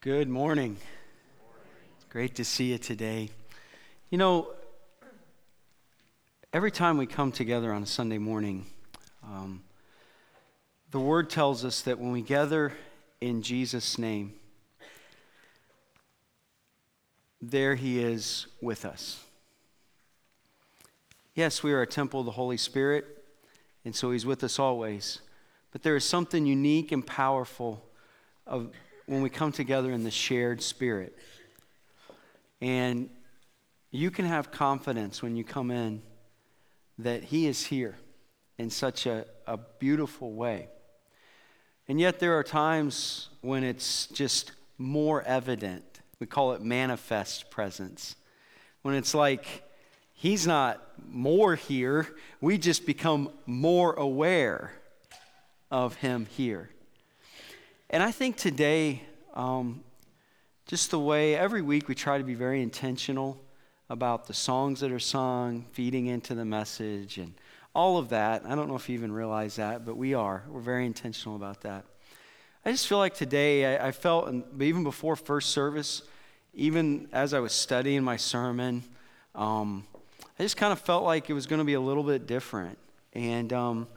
Good morning. It's Great to see you today. You know, every time we come together on a Sunday morning, um, the Word tells us that when we gather in Jesus' name, there He is with us. Yes, we are a temple of the Holy Spirit, and so He's with us always. But there is something unique and powerful of when we come together in the shared spirit. And you can have confidence when you come in that He is here in such a, a beautiful way. And yet, there are times when it's just more evident. We call it manifest presence. When it's like He's not more here, we just become more aware of Him here. And I think today, um, just the way every week we try to be very intentional about the songs that are sung, feeding into the message, and all of that. I don't know if you even realize that, but we are. We're very intentional about that. I just feel like today, I, I felt, even before first service, even as I was studying my sermon, um, I just kind of felt like it was going to be a little bit different. And um,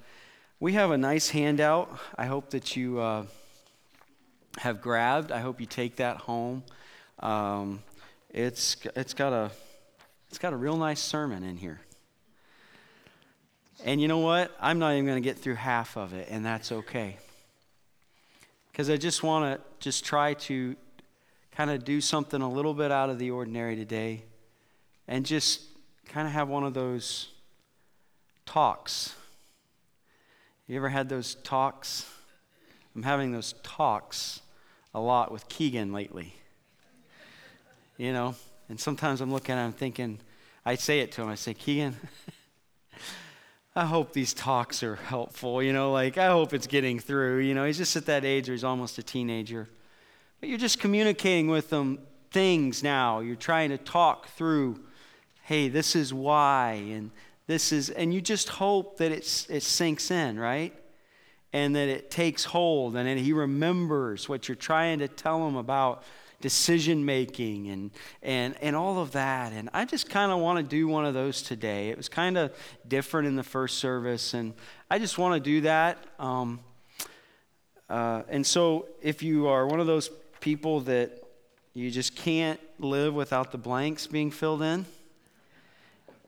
we have a nice handout. I hope that you. Uh, have grabbed. I hope you take that home. Um, it's, it's, got a, it's got a real nice sermon in here. And you know what? I'm not even going to get through half of it, and that's okay. Because I just want to just try to kind of do something a little bit out of the ordinary today and just kind of have one of those talks. You ever had those talks? I'm having those talks a lot with Keegan lately. You know, and sometimes I'm looking at him thinking, I say it to him, I say, Keegan, I hope these talks are helpful. You know, like, I hope it's getting through. You know, he's just at that age where he's almost a teenager. But you're just communicating with them things now. You're trying to talk through, hey, this is why, and this is, and you just hope that it's, it sinks in, right? and that it takes hold and that he remembers what you're trying to tell him about decision making and, and, and all of that. And I just kind of want to do one of those today. It was kind of different in the first service, and I just want to do that. Um, uh, and so, if you are one of those people that you just can't live without the blanks being filled in,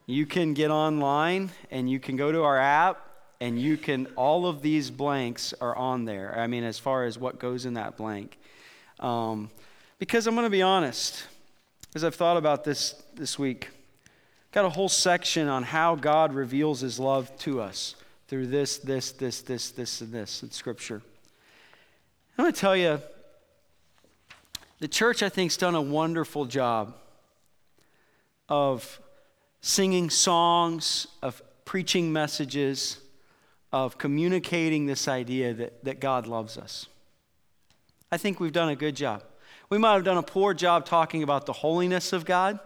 you can get online and you can go to our app and you can all of these blanks are on there. I mean as far as what goes in that blank. Um, because i'm going to be honest as i've thought about this this week got a whole section on how god reveals his love to us through this this this this this and this in scripture. I'm going to tell you the church i think has done a wonderful job of singing songs of preaching messages of communicating this idea that, that God loves us. I think we've done a good job. We might have done a poor job talking about the holiness of God,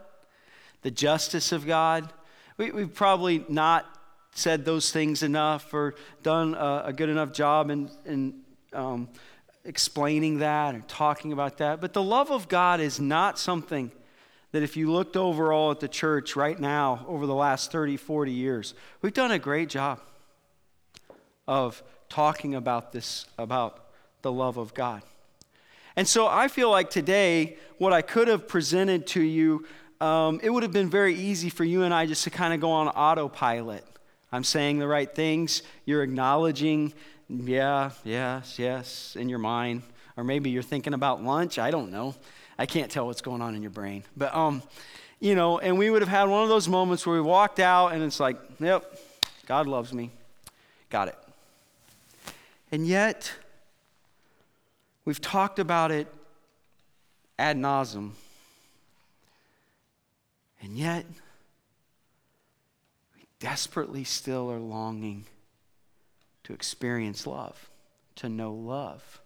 the justice of God. We, have probably not said those things enough or done a, a good enough job in, in um, explaining that or talking about that. But the love of God is not something that if you looked overall at the church right now over the last 30, 40 years, we've done a great job of talking about this, about the love of God. And so I feel like today, what I could have presented to you, um, it would have been very easy for you and I just to kind of go on autopilot. I'm saying the right things, you're acknowledging, yeah, yes, yes, in your mind. Or maybe you're thinking about lunch, I don't know. I can't tell what's going on in your brain. But, um, you know, and we would have had one of those moments where we walked out and it's like, yep, God loves me. Got it. And yet, we've talked about it ad nauseum. And yet, we desperately still are longing to experience love, to know love.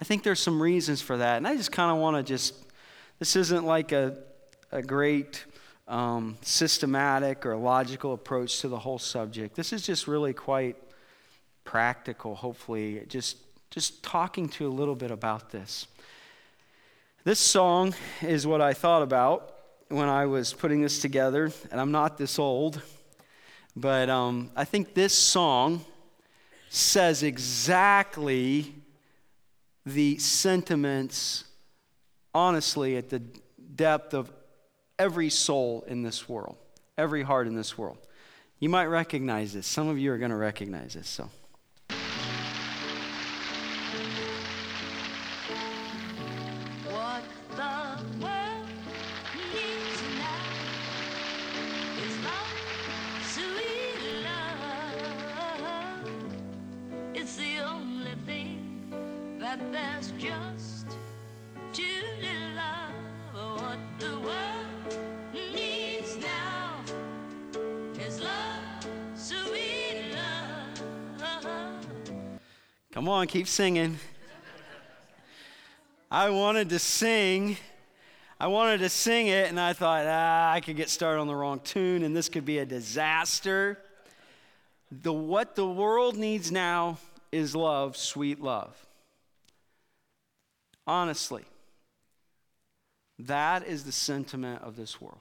I think there's some reasons for that. And I just kind of want to just, this isn't like a, a great um, systematic or logical approach to the whole subject. This is just really quite practical, hopefully, just, just talking to a little bit about this. This song is what I thought about when I was putting this together, and I'm not this old, but um, I think this song says exactly the sentiments, honestly, at the depth of every soul in this world, every heart in this world. You might recognize this. Some of you are going to recognize this. So. On, keep singing. I wanted to sing. I wanted to sing it, and I thought, ah, I could get started on the wrong tune, and this could be a disaster. The, what the world needs now is love, sweet love. Honestly, that is the sentiment of this world.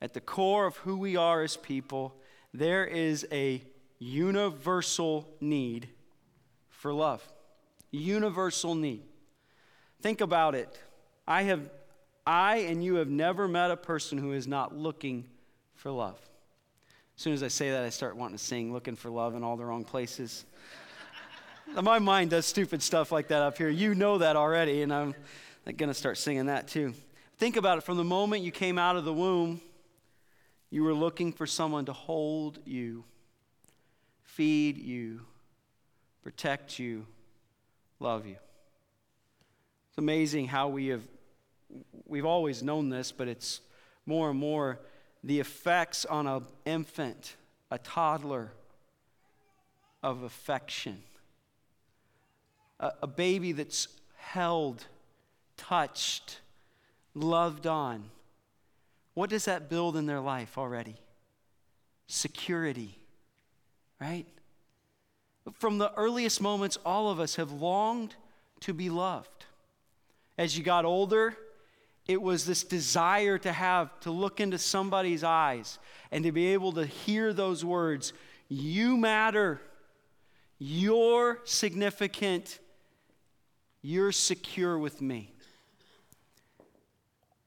At the core of who we are as people, there is a universal need for love. Universal need. Think about it. I have I and you have never met a person who is not looking for love. As soon as I say that, I start wanting to sing looking for love in all the wrong places. My mind does stupid stuff like that up here. You know that already, and I'm going to start singing that too. Think about it from the moment you came out of the womb, you were looking for someone to hold you feed you, protect you, love you. It's amazing how we have, we've always known this, but it's more and more the effects on an infant, a toddler, of affection. A, a baby that's held, touched, loved on. What does that build in their life already? Security right? From the earliest moments, all of us have longed to be loved. As you got older, it was this desire to have, to look into somebody's eyes and to be able to hear those words You matter. You're significant. You're secure with me.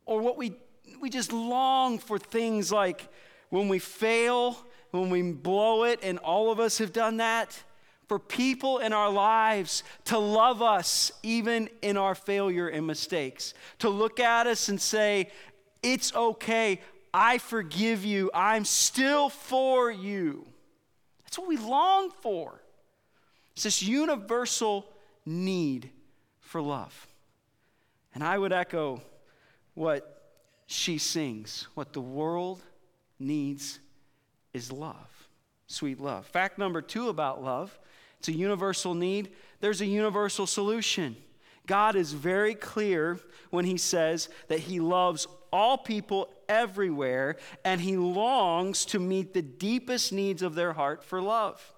Or what we, we just long for things like when we fail when we blow it, and all of us have done that, for people in our lives to love us even in our failure and mistakes, to look at us and say, It's okay, I forgive you, I'm still for you. That's what we long for. It's this universal need for love. And I would echo what she sings, what the world needs is love, sweet love. Fact number two about love it's a universal need, there's a universal solution. God is very clear when he says that he loves all people everywhere and he longs to meet the deepest needs of their heart for love.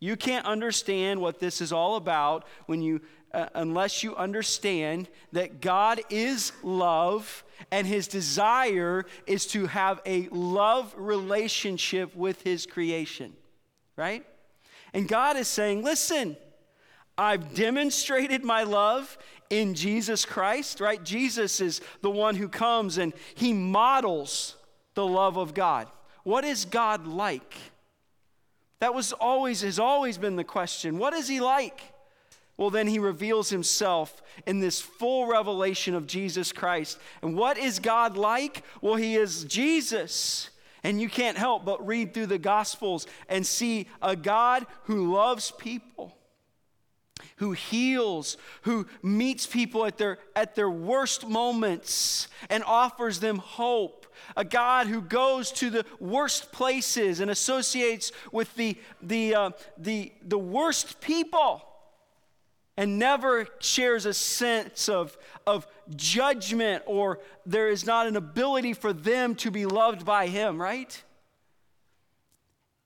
You can't understand what this is all about when you uh, unless you understand that God is love and his desire is to have a love relationship with his creation, right? And God is saying, listen, I've demonstrated my love in Jesus Christ, right? Jesus is the one who comes and he models the love of God. What is God like? That was always has always been the question. What is he like? Well, then he reveals himself in this full revelation of Jesus Christ. And what is God like? Well, he is Jesus. And you can't help but read through the Gospels and see a God who loves people, who heals, who meets people at their, at their worst moments and offers them hope. A God who goes to the worst places and associates with the, the, uh, the, the worst people and never shares a sense of, of judgment or there is not an ability for them to be loved by him, right?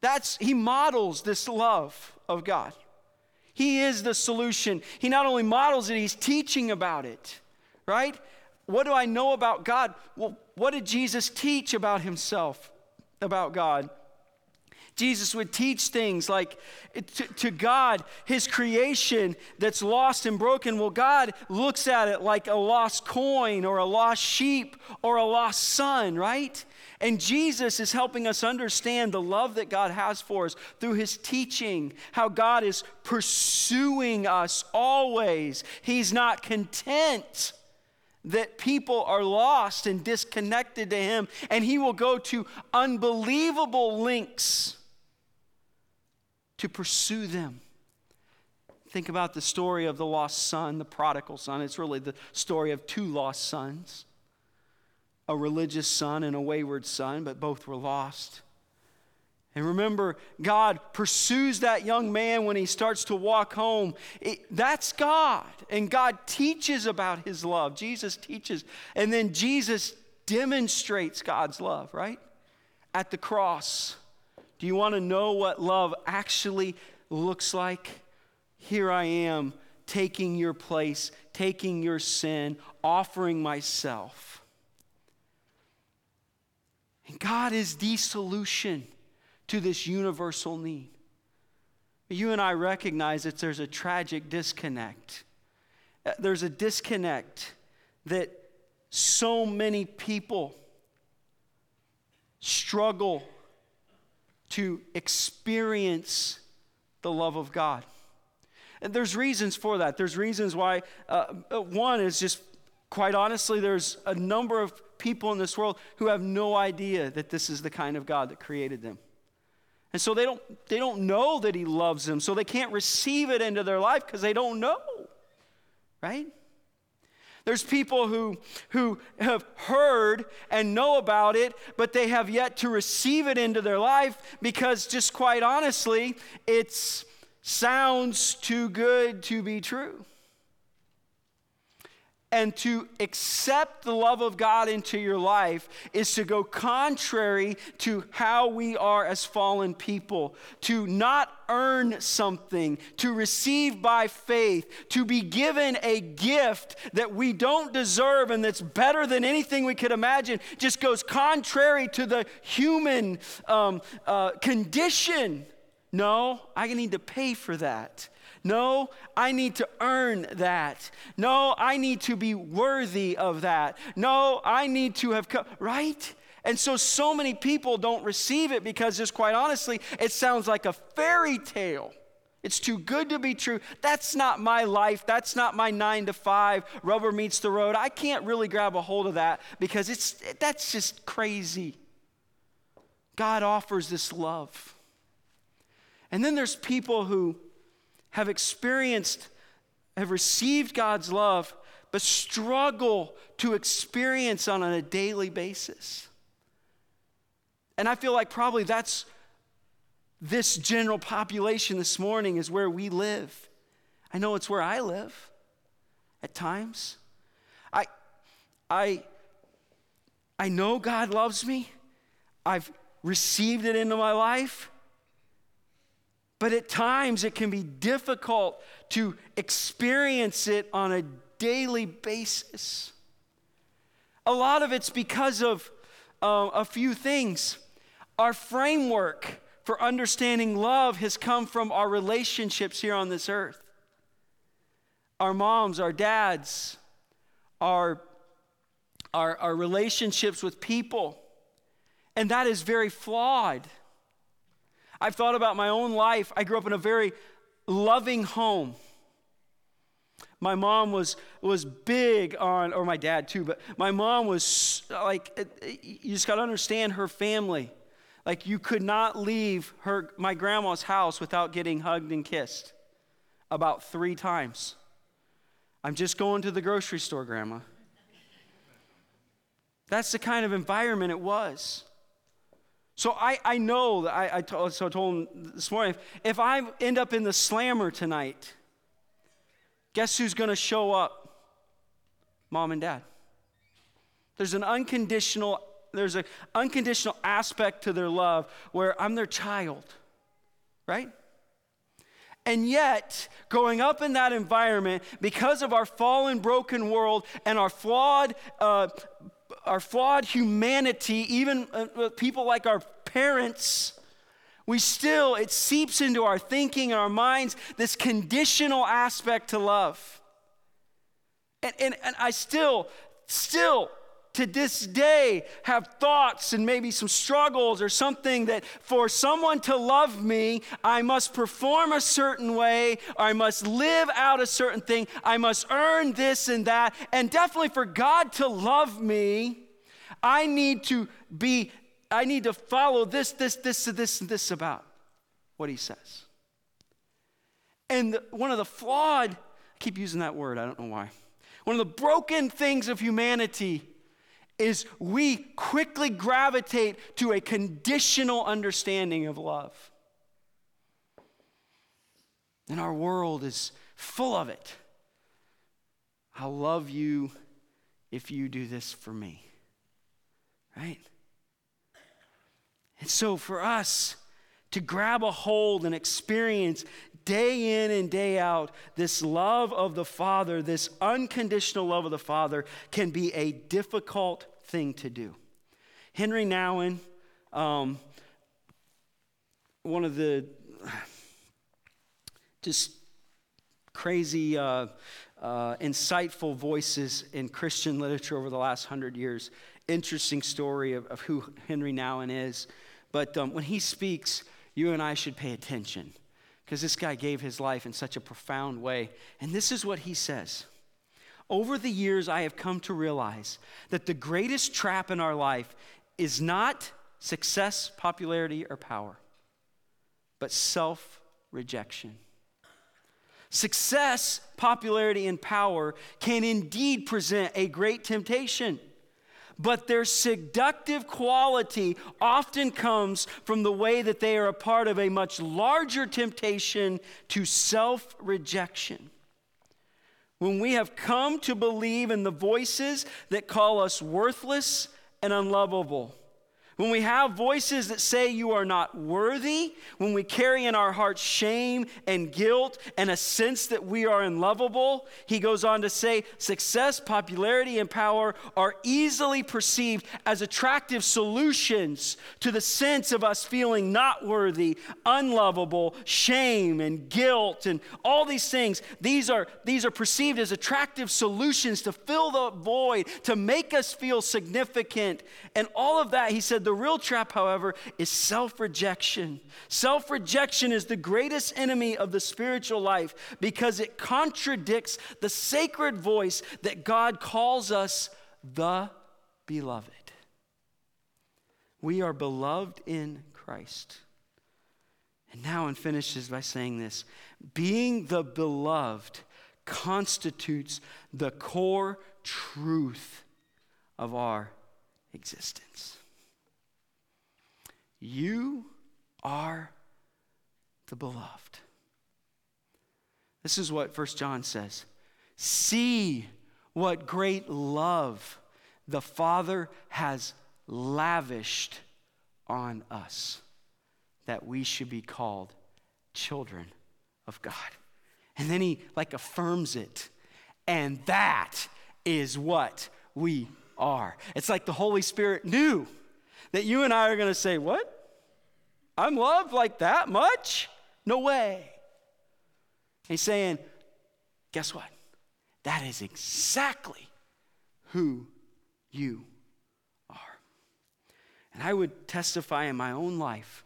That's he models this love of God. He is the solution. He not only models it, he's teaching about it, right? What do I know about God? Well, what did Jesus teach about himself, about God? Jesus would teach things like to, to, God, his creation that's lost and broken. Well, God looks at it like a lost coin or a lost sheep or a lost son, right? And Jesus is helping us understand the love that God has for us through his teaching, how God is pursuing us always. He's not content that people are lost and disconnected to him, and he will go to unbelievable lengths to pursue them. Think about the story of the lost son, the prodigal son. It's really the story of two lost sons a religious son and a wayward son, but both were lost. And remember, God pursues that young man when he starts to walk home. It, that's God. And God teaches about his love. Jesus teaches. And then Jesus demonstrates God's love, right? At the cross. Do you want to know what love actually looks like? Here I am taking your place, taking your sin, offering myself. And God is the solution to this universal need. You and I recognize that there's a tragic disconnect. Uh, there's a disconnect that so many people struggle to experience the love of God. And there's reasons for that. There's reasons why. Uh, uh, one is just, quite honestly, there's a number of people in this world who have no idea that this is the kind of God that created them. And so they don't, they don't know that He loves them, so they can't receive it into their life because they don't know, right? There's people who, who have heard and know about it, but they have yet to receive it into their life because, just quite honestly, it sounds too good to be true and to accept the love of God into your life is to go contrary to how we are as fallen people, to not earn something, to receive by faith, to be given a gift that we don't deserve and that's better than anything we could imagine, just goes contrary to the human um, uh, condition. No, I need to pay for that. No, I need to earn that. No, I need to be worthy of that. No, I need to have come, right? And so, so many people don't receive it because, just quite honestly, it sounds like a fairy tale. It's too good to be true. That's not my life. That's not my nine to five. Rubber meets the road. I can't really grab a hold of that because it's, that's just crazy. God offers this love. And then there's people who have experienced, have received God's love, but struggle to experience on a daily basis. And I feel like probably that's this general population this morning is where we live. I know it's where I live at times. I, I, I know God loves me. I've received it into my life. But at times it can be difficult to experience it on a daily basis. A lot of it's because of uh, a few things. Our framework for understanding love has come from our relationships here on this earth. Our moms, our dads, our, our, our relationships with people. And that is very flawed. I've thought about my own life. I grew up in a very loving home. My mom was, was big on, or my dad too, but my mom was like, you just got to understand her family. Like, you could not leave her, my grandma's house without getting hugged and kissed about three times. I'm just going to the grocery store, Grandma. That's the kind of environment it was. So I, I know that I, I, told, so I told him this morning if, if I end up in the slammer tonight, guess who's going to show up? Mom and dad. There's an unconditional there's an unconditional aspect to their love where I'm their child. Right? And yet, growing up in that environment, because of our fallen, broken world and our flawed, uh, our flawed humanity, even uh, people like our parents, we still, it seeps into our thinking and our minds this conditional aspect to love. And, and, and I still, still to this day have thoughts and maybe some struggles or something that for someone to love me, I must perform a certain way, or I must live out a certain thing, I must earn this and that. And definitely for God to love me, I need to be, I need to follow this, this, this, this, and this about what he says. And one of the flawed, I keep using that word, I don't know why. One of the broken things of humanity is we quickly gravitate to a conditional understanding of love. And our world is full of it. I'll love you if you do this for me. Right? And so for us to grab a hold and experience day in and day out, this love of the Father, this unconditional love of the Father, can be a difficult thing to do. Henry Nouwen, um, one of the just crazy, uh, uh, insightful voices in Christian literature over the last hundred years. Interesting story of, of who Henry Nouwen is. But um, when he speaks, you and I should pay attention because this guy gave his life in such a profound way. And this is what he says Over the years, I have come to realize that the greatest trap in our life is not success, popularity, or power, but self rejection. Success, popularity, and power can indeed present a great temptation but their seductive quality often comes from the way that they are a part of a much larger temptation to self rejection. When we have come to believe in the voices that call us worthless and unlovable, when we have voices that say you are not worthy, when we carry in our hearts shame and guilt and a sense that we are unlovable, he goes on to say success, popularity, and power are easily perceived as attractive solutions to the sense of us feeling not worthy, unlovable, shame and guilt and all these things. These are, these are perceived as attractive solutions to fill the void, to make us feel significant. And all of that, he said, the real trap, however, is self rejection. Self rejection is the greatest enemy of the spiritual life because it contradicts the sacred voice that God calls us the beloved. We are beloved in Christ. And now, and finishes by saying this being the beloved constitutes the core truth of our existence. You are the beloved. This is what First John says. See what great love the Father has lavished on us that we should be called children of God. And then he like affirms it. And that is what we are. It's like the Holy Spirit knew that you and I are going to say, What? I'm loved like that much? No way. He's saying, Guess what? That is exactly who you are. And I would testify in my own life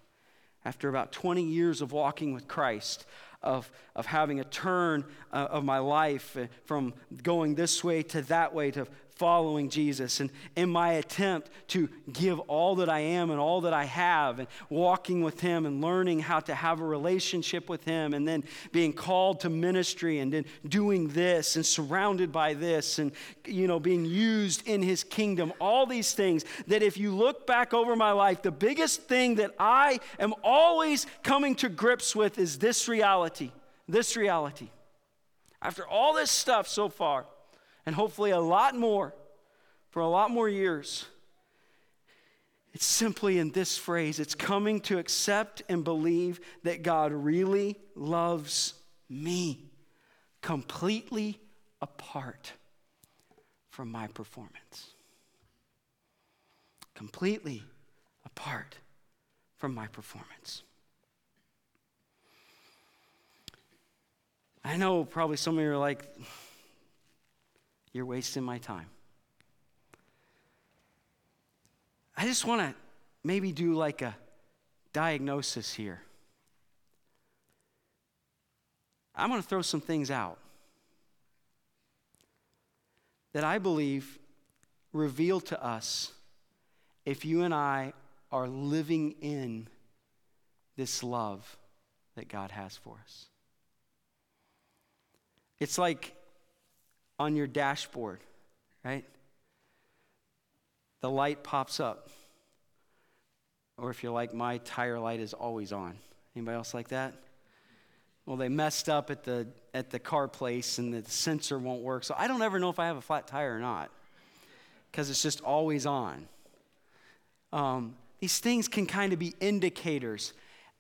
after about 20 years of walking with Christ, of, of having a turn uh, of my life uh, from going this way to that way to following Jesus and in my attempt to give all that I am and all that I have and walking with Him and learning how to have a relationship with Him and then being called to ministry and then doing this and surrounded by this and, you know, being used in His kingdom. All these things that if you look back over my life, the biggest thing that I am always coming to grips with is this reality. This reality. After all this stuff so far, and hopefully a lot more for a lot more years, it's simply in this phrase it's coming to accept and believe that God really loves me completely apart from my performance. Completely apart from my performance. I know probably some of you are like, you're wasting my time. I just want to maybe do like a diagnosis here. I'm going to throw some things out that I believe reveal to us if you and I are living in this love that God has for us. It's like on your dashboard, right? The light pops up. Or if you're like my tire light is always on. Anybody else like that? Well, they messed up at the at the car place and the sensor won't work. So I don't ever know if I have a flat tire or not because it's just always on. Um, these things can kind of be indicators.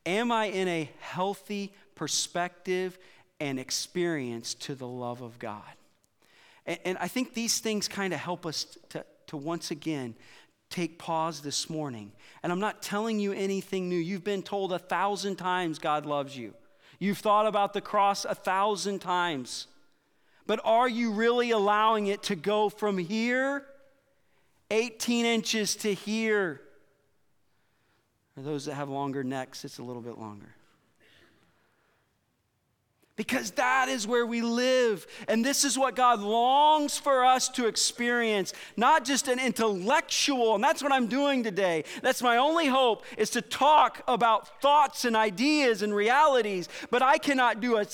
Am I in a healthy perspective and experience to the love of God? And, and I think these things kind of help us to, to once again take pause this morning. And I'm not telling you anything new. You've been told a thousand times God loves you. You've thought about the cross a thousand times. But are you really allowing it to go from here, 18 inches, to here? For those that have longer necks, it's a little bit longer. Because that is where we live. And this is what God longs for us to experience, not just an intellectual, and that's what I'm doing today. That's my only hope is to talk about thoughts and ideas and realities, but I cannot do a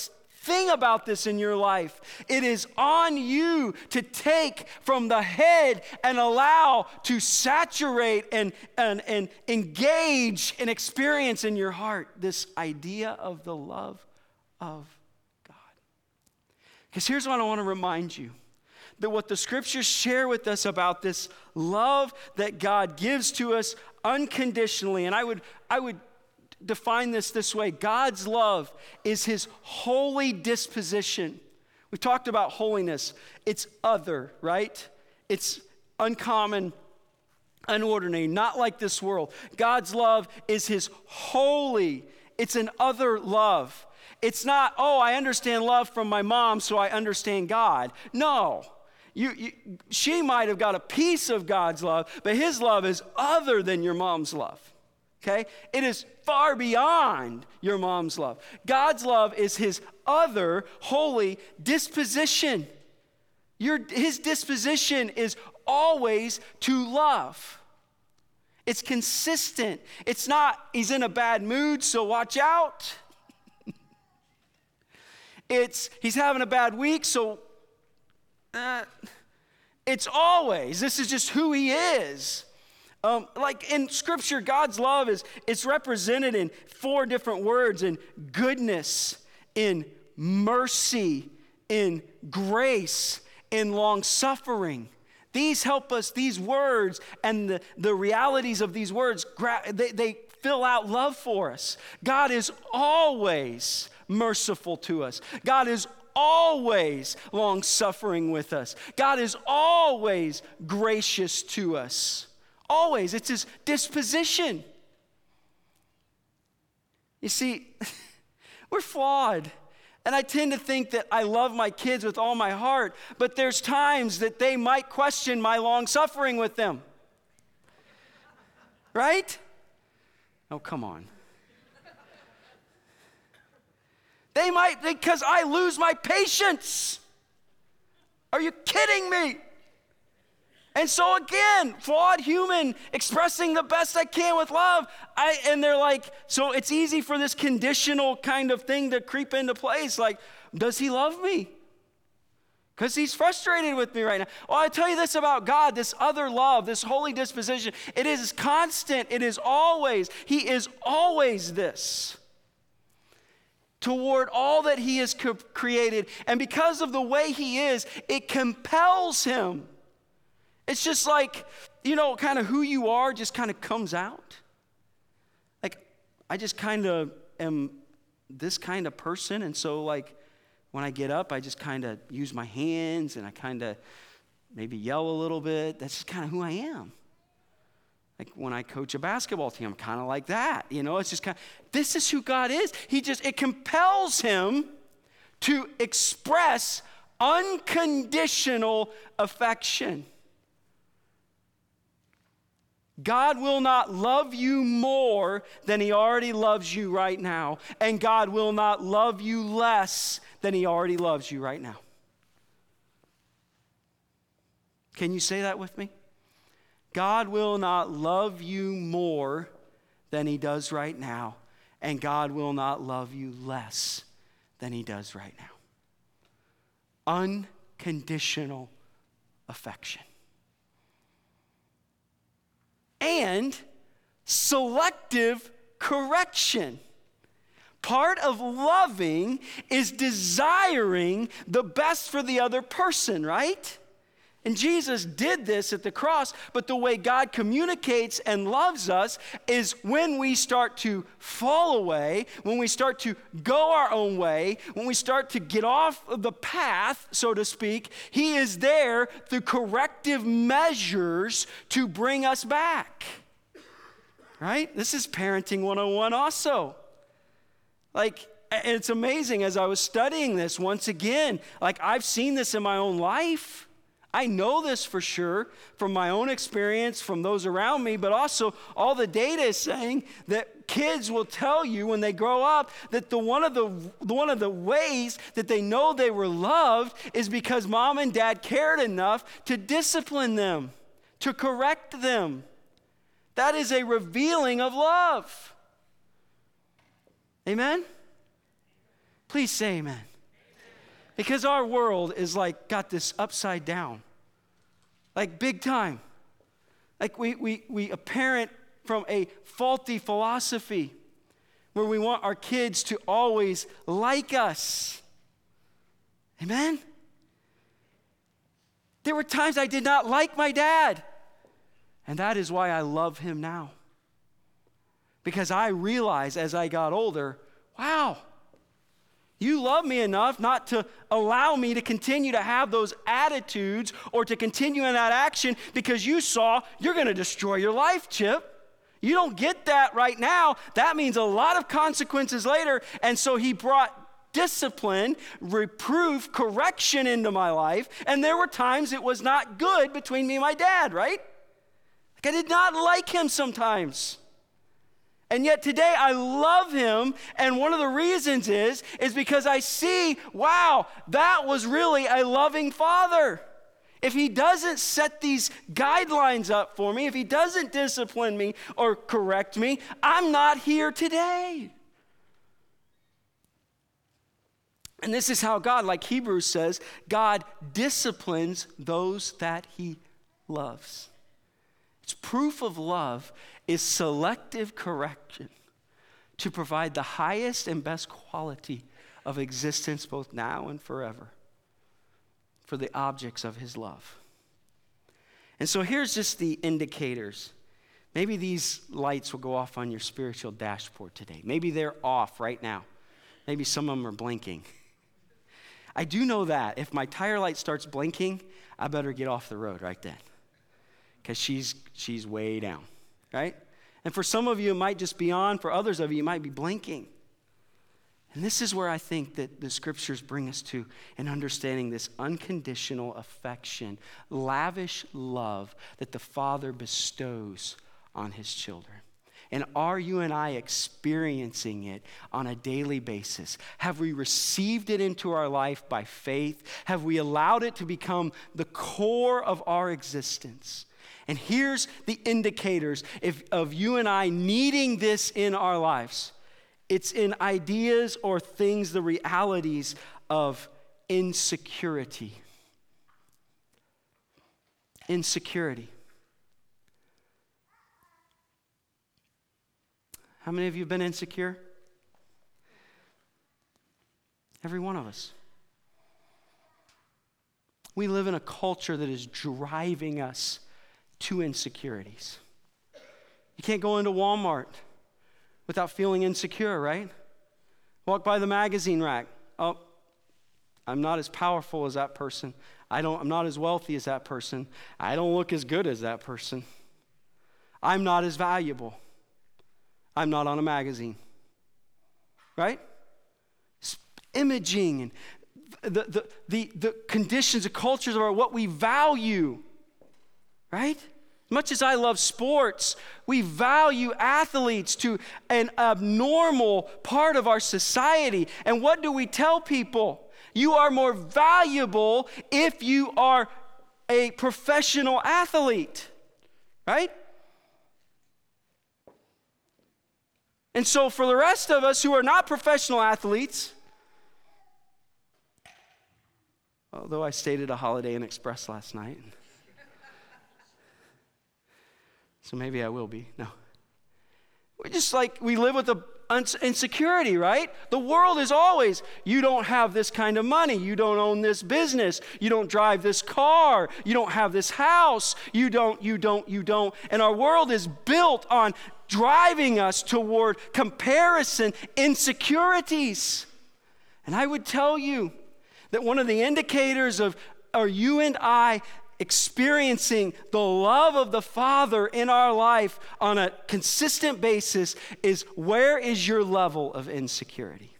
thing about this in your life. It is on you to take from the head and allow to saturate and, and, and engage and experience in your heart this idea of the love of. Because here's what I want to remind you that what the scriptures share with us about this love that God gives to us unconditionally, and I would, I would define this this way God's love is his holy disposition. We talked about holiness, it's other, right? It's uncommon, unordinary, not like this world. God's love is his holy, it's an other love. It's not, oh, I understand love from my mom, so I understand God. No. You, you, she might have got a piece of God's love, but his love is other than your mom's love okay? It is far beyond your mom's love. God's love is his other holy disposition. Your, his disposition is always to love. It's consistent. It's not, he's in a bad mood, so watch out. It's, he's having a bad week, so uh, it's always, this is just who he is. Um, like in scripture, God's love is it's represented in four different words in goodness, in mercy, in grace, in long suffering. These help us, these words and the, the realities of these words, they, they fill out love for us. God is always merciful to us. God is always long suffering with us. God is always gracious to us. Always. It's his disposition. You see, we're flawed. And I tend to think that I love my kids with all my heart, but there's times that they might question my long suffering with them. Right? Oh, come on. They might, because I lose my patience. Are you kidding me? And so again, flawed human expressing the best I can with love. I, and they're like, so it's easy for this conditional kind of thing to creep into place. Like, does he love me? Because he's frustrated with me right now. Well, I tell you this about God, this other love, this holy disposition. It is constant, it is always, he is always this. Toward all that he has created. And because of the way he is, it compels him. It's just like, you know, kind of who you are just kind of comes out. Like, I just kind of am this kind of person. And so, like, when I get up, I just kind of use my hands and I kind of maybe yell a little bit. That's just kind of who I am. Like when I coach a basketball team, I'm kind of like that. You know, it's just kind of, this is who God is. He just, it compels him to express unconditional affection. God will not love you more than He already loves you right now. And God will not love you less than He already loves you right now. Can you say that with me? God will not love you more than he does right now, and God will not love you less than he does right now. Unconditional affection. And selective correction. Part of loving is desiring the best for the other person, right? And Jesus did this at the cross, but the way God communicates and loves us is when we start to fall away, when we start to go our own way, when we start to get off of the path, so to speak, He is there through corrective measures to bring us back. Right? This is parenting 101 also. Like, it's amazing as I was studying this once again, like I've seen this in my own life. I know this for sure from my own experience, from those around me, but also all the data is saying that kids will tell you when they grow up that the one of the one of the ways that they know they were loved is because mom and dad cared enough to discipline them, to correct them. That is a revealing of love. Amen? Please say amen. Because our world is like got this upside down, like big time. Like we, we, we apparent from a faulty philosophy where we want our kids to always like us. Amen? There were times I did not like my dad, and that is why I love him now. Because I realized as I got older, wow, you love me enough not to allow me to continue to have those attitudes or to continue in that action because you saw you're going to destroy your life, Chip. You don't get that right now. That means a lot of consequences later. And so he brought discipline, reproof, correction into my life. And there were times it was not good between me and my dad, right? Like I did not like him sometimes. And yet today I love him. And one of the reasons is, is because I see, wow, that was really a loving father. If he doesn't set these guidelines up for me, if he doesn't discipline me or correct me, I'm not here today. And this is how God, like Hebrews says, God disciplines those that he loves. It's proof of love is selective correction to provide the highest and best quality of existence both now and forever for the objects of his love. And so here's just the indicators. Maybe these lights will go off on your spiritual dashboard today. Maybe they're off right now. Maybe some of them are blinking. I do know that if my tire light starts blinking, I better get off the road right then because she's, she's way down right? And for some of you, it might just be on. For others of you, you might be blinking. And this is where I think that the scriptures bring us to in understanding this unconditional affection, lavish love that the Father bestows on his children. And are you and I experiencing it on a daily basis? Have we received it into our life by faith? Have we allowed it to become the core of our existence? And here's the indicators if, of you and I needing this in our lives it's in ideas or things, the realities of insecurity. Insecurity. How many of you have been insecure? Every one of us. We live in a culture that is driving us to insecurities. You can't go into Walmart without feeling insecure, right? Walk by the magazine rack. Oh, I'm not as powerful as that person. I don't, I'm not as wealthy as that person. I don't look as good as that person. I'm not as valuable. I'm not on a magazine. Right? imaging and the, the, the, the conditions, the cultures are what we value. Right? Much as I love sports, we value athletes to an abnormal part of our society. And what do we tell people? You are more valuable if you are a professional athlete, right? And so, for the rest of us who are not professional athletes, although I stayed at a Holiday Inn Express last night, so maybe I will be. No. We're just like, we live with a insecurity, right? The world is always, you don't have this kind of money, you don't own this business, you don't drive this car, you don't have this house, you don't, you don't, you don't. And our world is built on driving us toward comparison, insecurities. And I would tell you that one of the indicators of are you and I experiencing the love of the Father in our life on a consistent basis is where is your level of insecurity?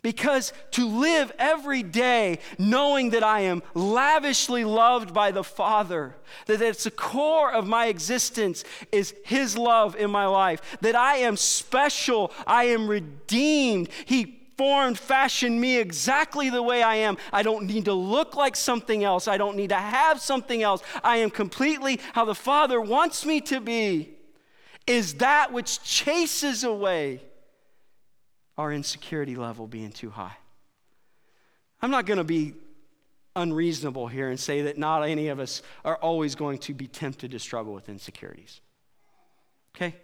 Because to live every day knowing that I am lavishly loved by the Father, that it's the core of my existence is His love in my life, that I am special, I am redeemed. He formed, fashioned me exactly the way I am. I don't need to look like something else. I don't need to have something else. I am completely how the Father wants me to be, is that which chases away our insecurity level being too high. I'm not going to be unreasonable here and say that not any of us are always going to be tempted to struggle with insecurities. Okay?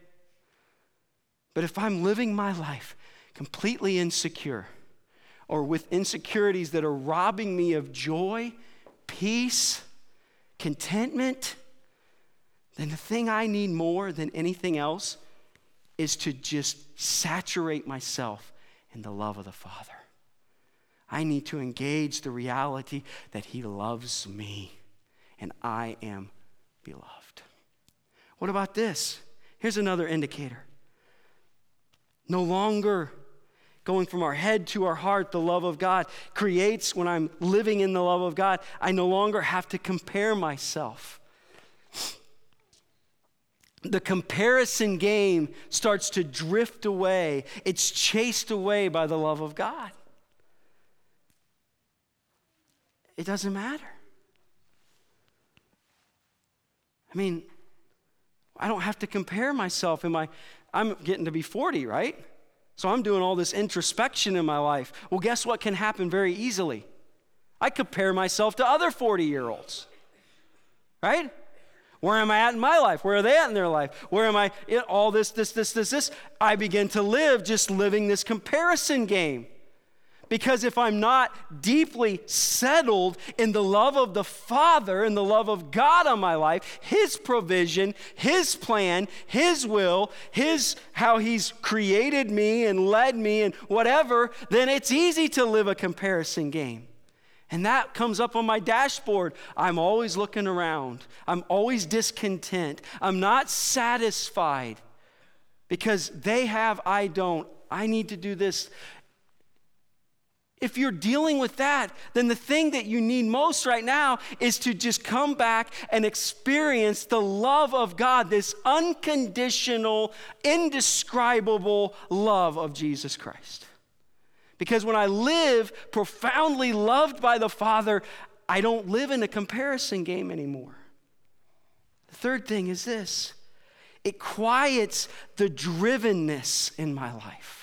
But if I'm living my life completely insecure or with insecurities that are robbing me of joy, peace, contentment, then the thing I need more than anything else is to just saturate myself in the love of the Father. I need to engage the reality that He loves me and I am beloved. What about this? Here's another indicator. No longer going from our head to our heart, the love of God creates when I'm living in the love of God, I no longer have to compare myself. The comparison game starts to drift away, it's chased away by the love of God. It doesn't matter. I mean, I don't have to compare myself. Am I, I'm getting to be 40, right? So I'm doing all this introspection in my life. Well, guess what can happen very easily? I compare myself to other 40 year olds, right? Where am I at in my life? Where are they at in their life? Where am I? All this, this, this, this, this. I begin to live just living this comparison game. Because if I'm not deeply settled in the love of the Father and the love of God on my life, His provision, His plan, His will, His how He's created me and led me and whatever, then it's easy to live a comparison game. And that comes up on my dashboard. I'm always looking around. I'm always discontent. I'm not satisfied because they have, I don't. I need to do this. If you're dealing with that, then the thing that you need most right now is to just come back and experience the love of God, this unconditional, indescribable love of Jesus Christ. Because when I live profoundly loved by the Father, I don't live in a comparison game anymore. The third thing is this it quiets the drivenness in my life.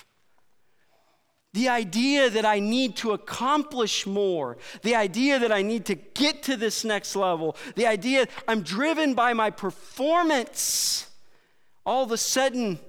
The idea that I need to accomplish more, the idea that I need to get to this next level, the idea I'm driven by my performance. All of a sudden,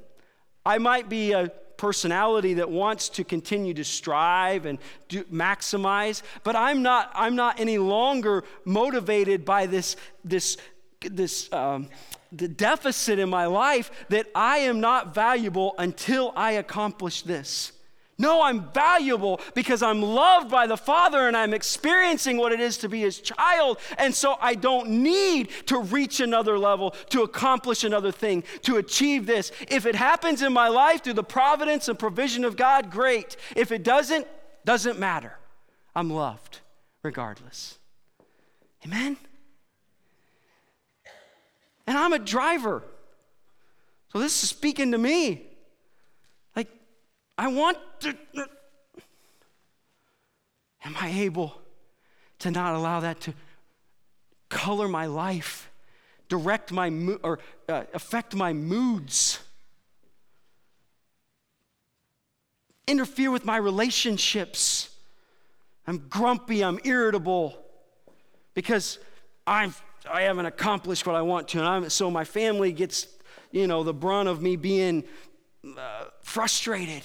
I might be a personality that wants to continue to strive and do, maximize, but I'm not, I'm not any longer motivated by this, this, this um, the deficit in my life that I am not valuable until I accomplish this. No, I'm valuable because I'm loved by the Father and I'm experiencing what it is to be His child. And so I don't need to reach another level, to accomplish another thing, to achieve this. If it happens in my life through the providence and provision of God, great. If it doesn't, doesn't matter. I'm loved regardless. Amen? And I'm a driver. So this is speaking to me. I want to. Am I able to not allow that to color my life, direct my or uh, affect my moods, interfere with my relationships? I'm grumpy, I'm irritable because I've I haven't accomplished what I want to, and I'm, so my family gets, you know, the brunt of me being uh, frustrated.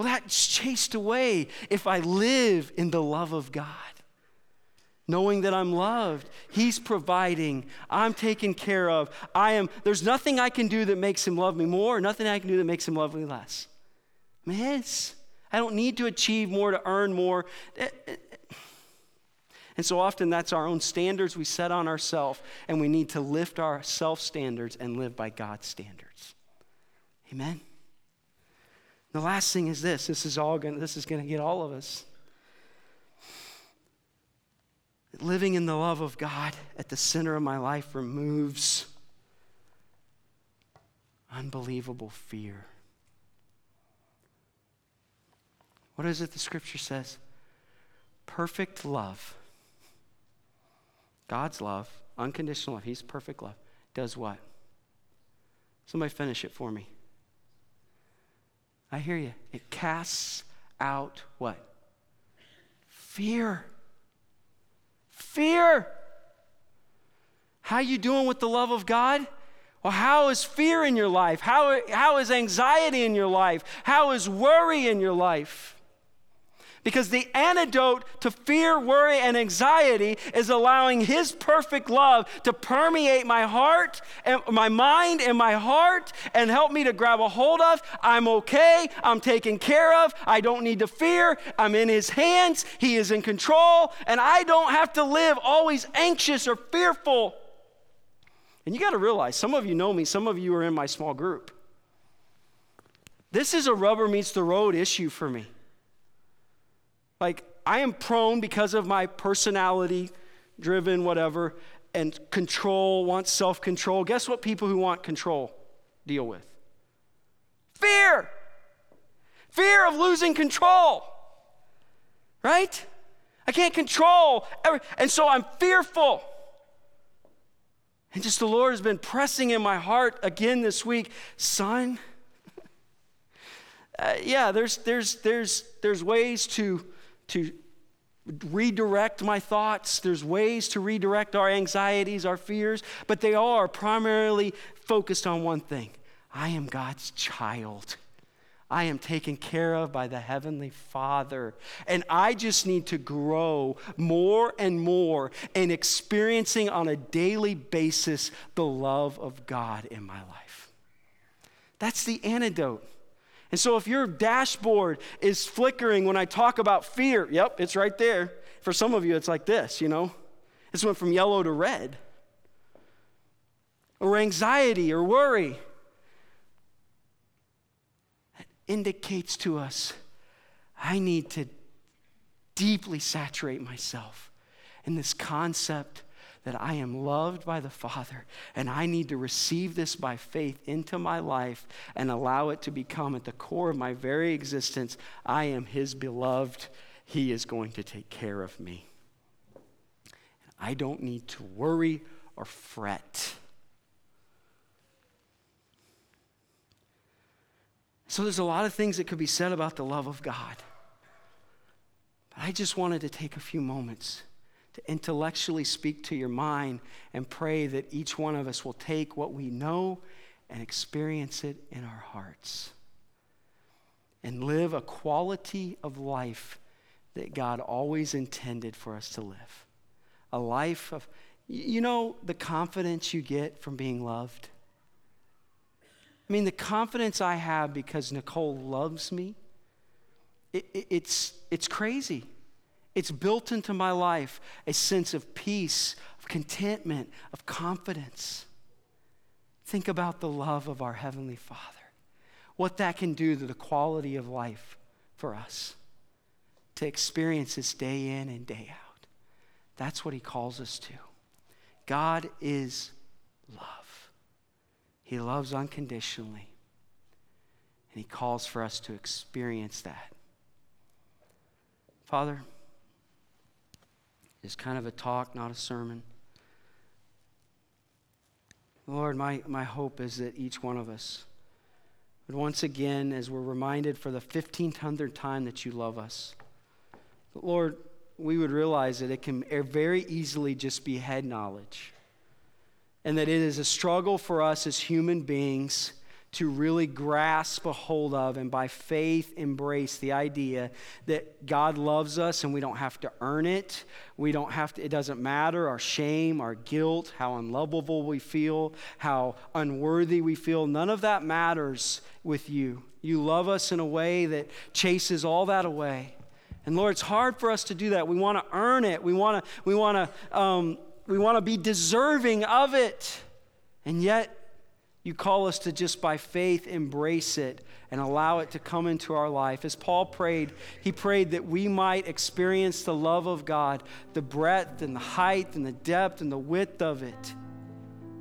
Well, that's chased away if I live in the love of God. Knowing that I'm loved, He's providing, I'm taken care of. I am, there's nothing I can do that makes Him love me more, nothing I can do that makes Him love me less. Miss, I don't need to achieve more to earn more. Eh, eh, eh. And so often that's our own standards we set on ourselves, and we need to lift our self standards and live by God's standards. Amen. The last thing is this. This is all going this is going to get all of us. Living in the love of God at the center of my life removes unbelievable fear. What is it the scripture says? Perfect love. God's love, unconditional love, He's perfect love, does what? Somebody finish it for me. I hear you. It casts out what? Fear. Fear. How you doing with the love of God? Well, how is fear in your life? How, how is anxiety in your life? How is worry in your life? Because the antidote to fear, worry, and anxiety is allowing His perfect love to permeate my heart and my mind and my heart and help me to grab a hold of. I'm okay. I'm taken care of. I don't need to fear. I'm in His hands. He is in control. And I don't have to live always anxious or fearful. And you got to realize some of you know me, some of you are in my small group. This is a rubber meets the road issue for me. Like, I am prone because of my personality driven, whatever, and control, want self control. Guess what people who want control deal with? Fear. Fear of losing control. Right? I can't control. Every, and so I'm fearful. And just the Lord has been pressing in my heart again this week, son. Uh, yeah, there's, there's, there's, there's ways to to redirect my thoughts. There's ways to redirect our anxieties, our fears, but they are primarily focused on one thing I am God's child. I am taken care of by the Heavenly Father. And I just need to grow more and more in experiencing on a daily basis the love of God in my life. That's the antidote. And so if your dashboard is flickering when I talk about fear, yep, it's right there. For some of you, it's like this, you know? This went from yellow to red. Or anxiety or worry. That indicates to us I need to deeply saturate myself in this concept that I am loved by the Father and I need to receive this by faith into my life and allow it to become at the core of my very existence. I am His beloved. He is going to take care of me. I don't need to worry or fret. So there's a lot of things that could be said about the love of God. But I just wanted to take a few moments to intellectually speak to your mind and pray that each one of us will take what we know and experience it in our hearts. And live a quality of life that God always intended for us to live. A life of, you know, the confidence you get from being loved? I mean, the confidence I have because Nicole loves me, it, it, it's, it's crazy. It's built into my life a sense of peace, of contentment, of confidence. Think about the love of our Heavenly Father, what that can do to the quality of life for us to experience this day in and day out. That's what He calls us to. God is love, He loves unconditionally, and He calls for us to experience that. Father, it's kind of a talk, not a sermon. Lord, my, my hope is that each one of us would once again, as we're reminded for the 1500th time that you love us, Lord, we would realize that it can very easily just be head knowledge. And that it is a struggle for us as human beings to really grasp a hold of and by faith embrace the idea that God loves us and we don't have to earn it. We don't have to, it doesn't matter our shame, our guilt, how unlovable we feel, how unworthy we feel. None of that matters with you. You love us in a way that chases all that away. And Lord, it's hard for us to do that. We want to earn it. We want to, we want to, um, we want to be deserving of it. And yet, you call us to just by faith embrace it and allow it to come into our life. As Paul prayed, he prayed that we might experience the love of God, the breadth and the height and the depth and the width of it.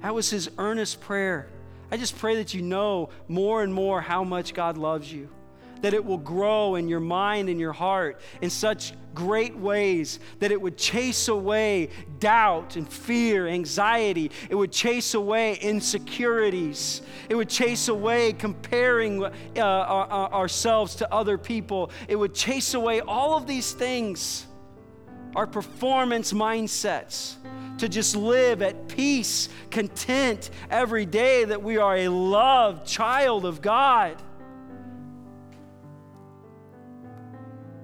That was his earnest prayer. I just pray that you know more and more how much God loves you that it will grow in your mind and your heart in such great ways that it would chase away doubt and fear, anxiety. It would chase away insecurities. It would chase away comparing uh, our, ourselves to other people. It would chase away all of these things, our performance mindsets. To just live at peace, content every day that we are a loved child of God.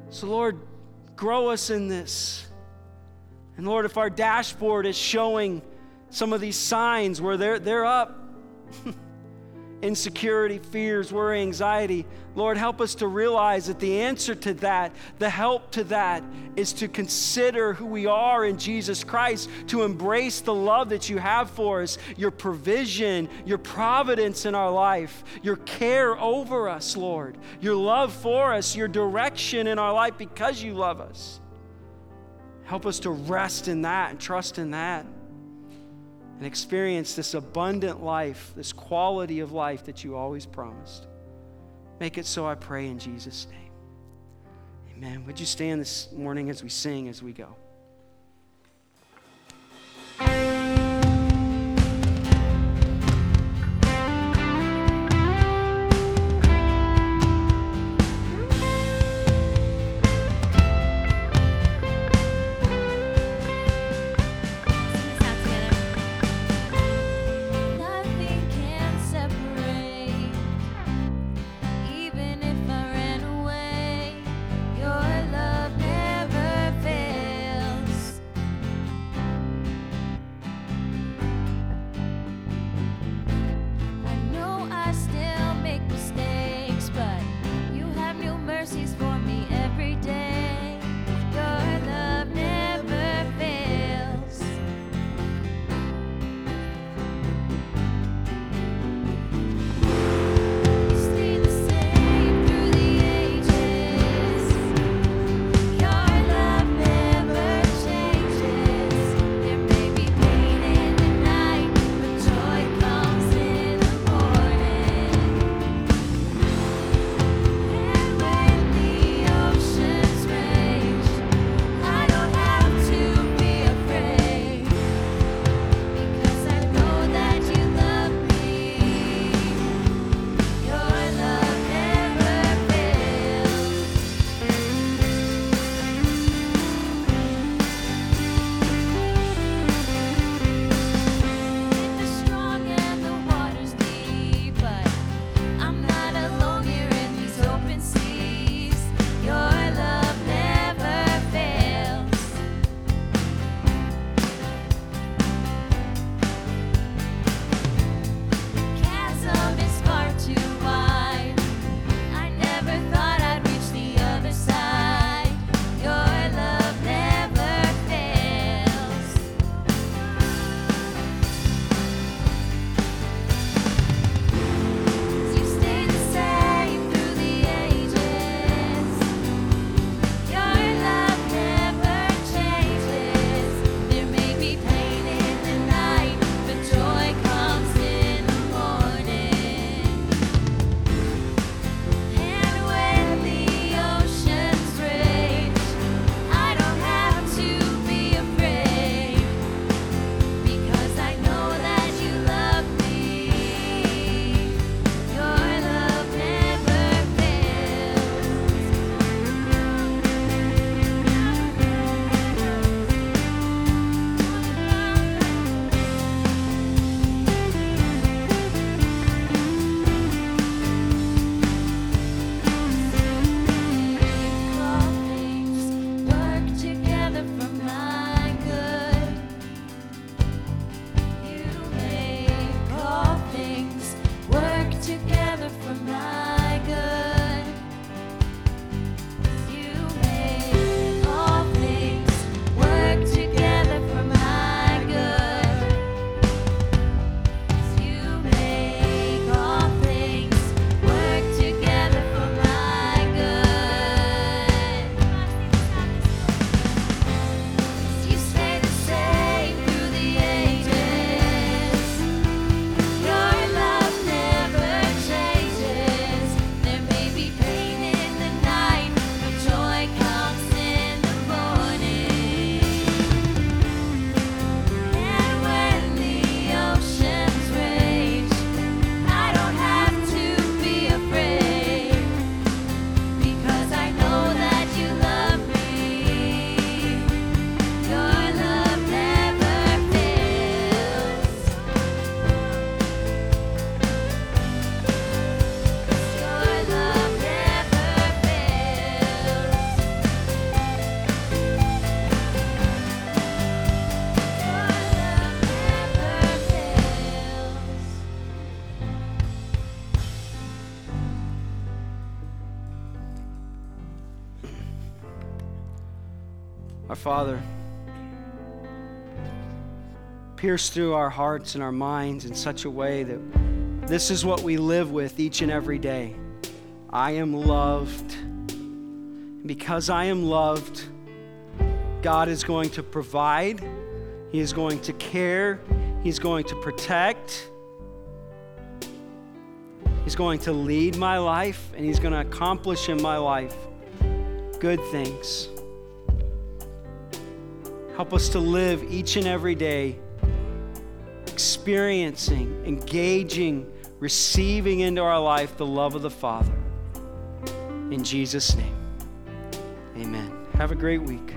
So, Lord, grow us in this. And Lord, if our dashboard is showing some of these signs where they're, they're up, insecurity, fears, worry, anxiety. Lord, help us to realize that the answer to that, the help to that, is to consider who we are in Jesus Christ, to embrace the love that you have for us, your provision, your providence in our life, your care over us, Lord, your love for us, your direction in our life because you love us. Help us to rest in that and trust in that and experience this abundant life, this quality of life that you always promised. Make it so, I pray, in Jesus' name. Amen. Would you stand this morning as we sing, as we go? Father, pierce through our hearts and our minds in such a way that this is what we live with each and every day. I am loved. Because I am loved, God is going to provide, He is going to care, He's going to protect. He's going to lead my life and He's going to accomplish in my life good things. Help us to live each and every day experiencing, engaging, receiving into our life the love of the Father. In Jesus' name, amen. Have a great week.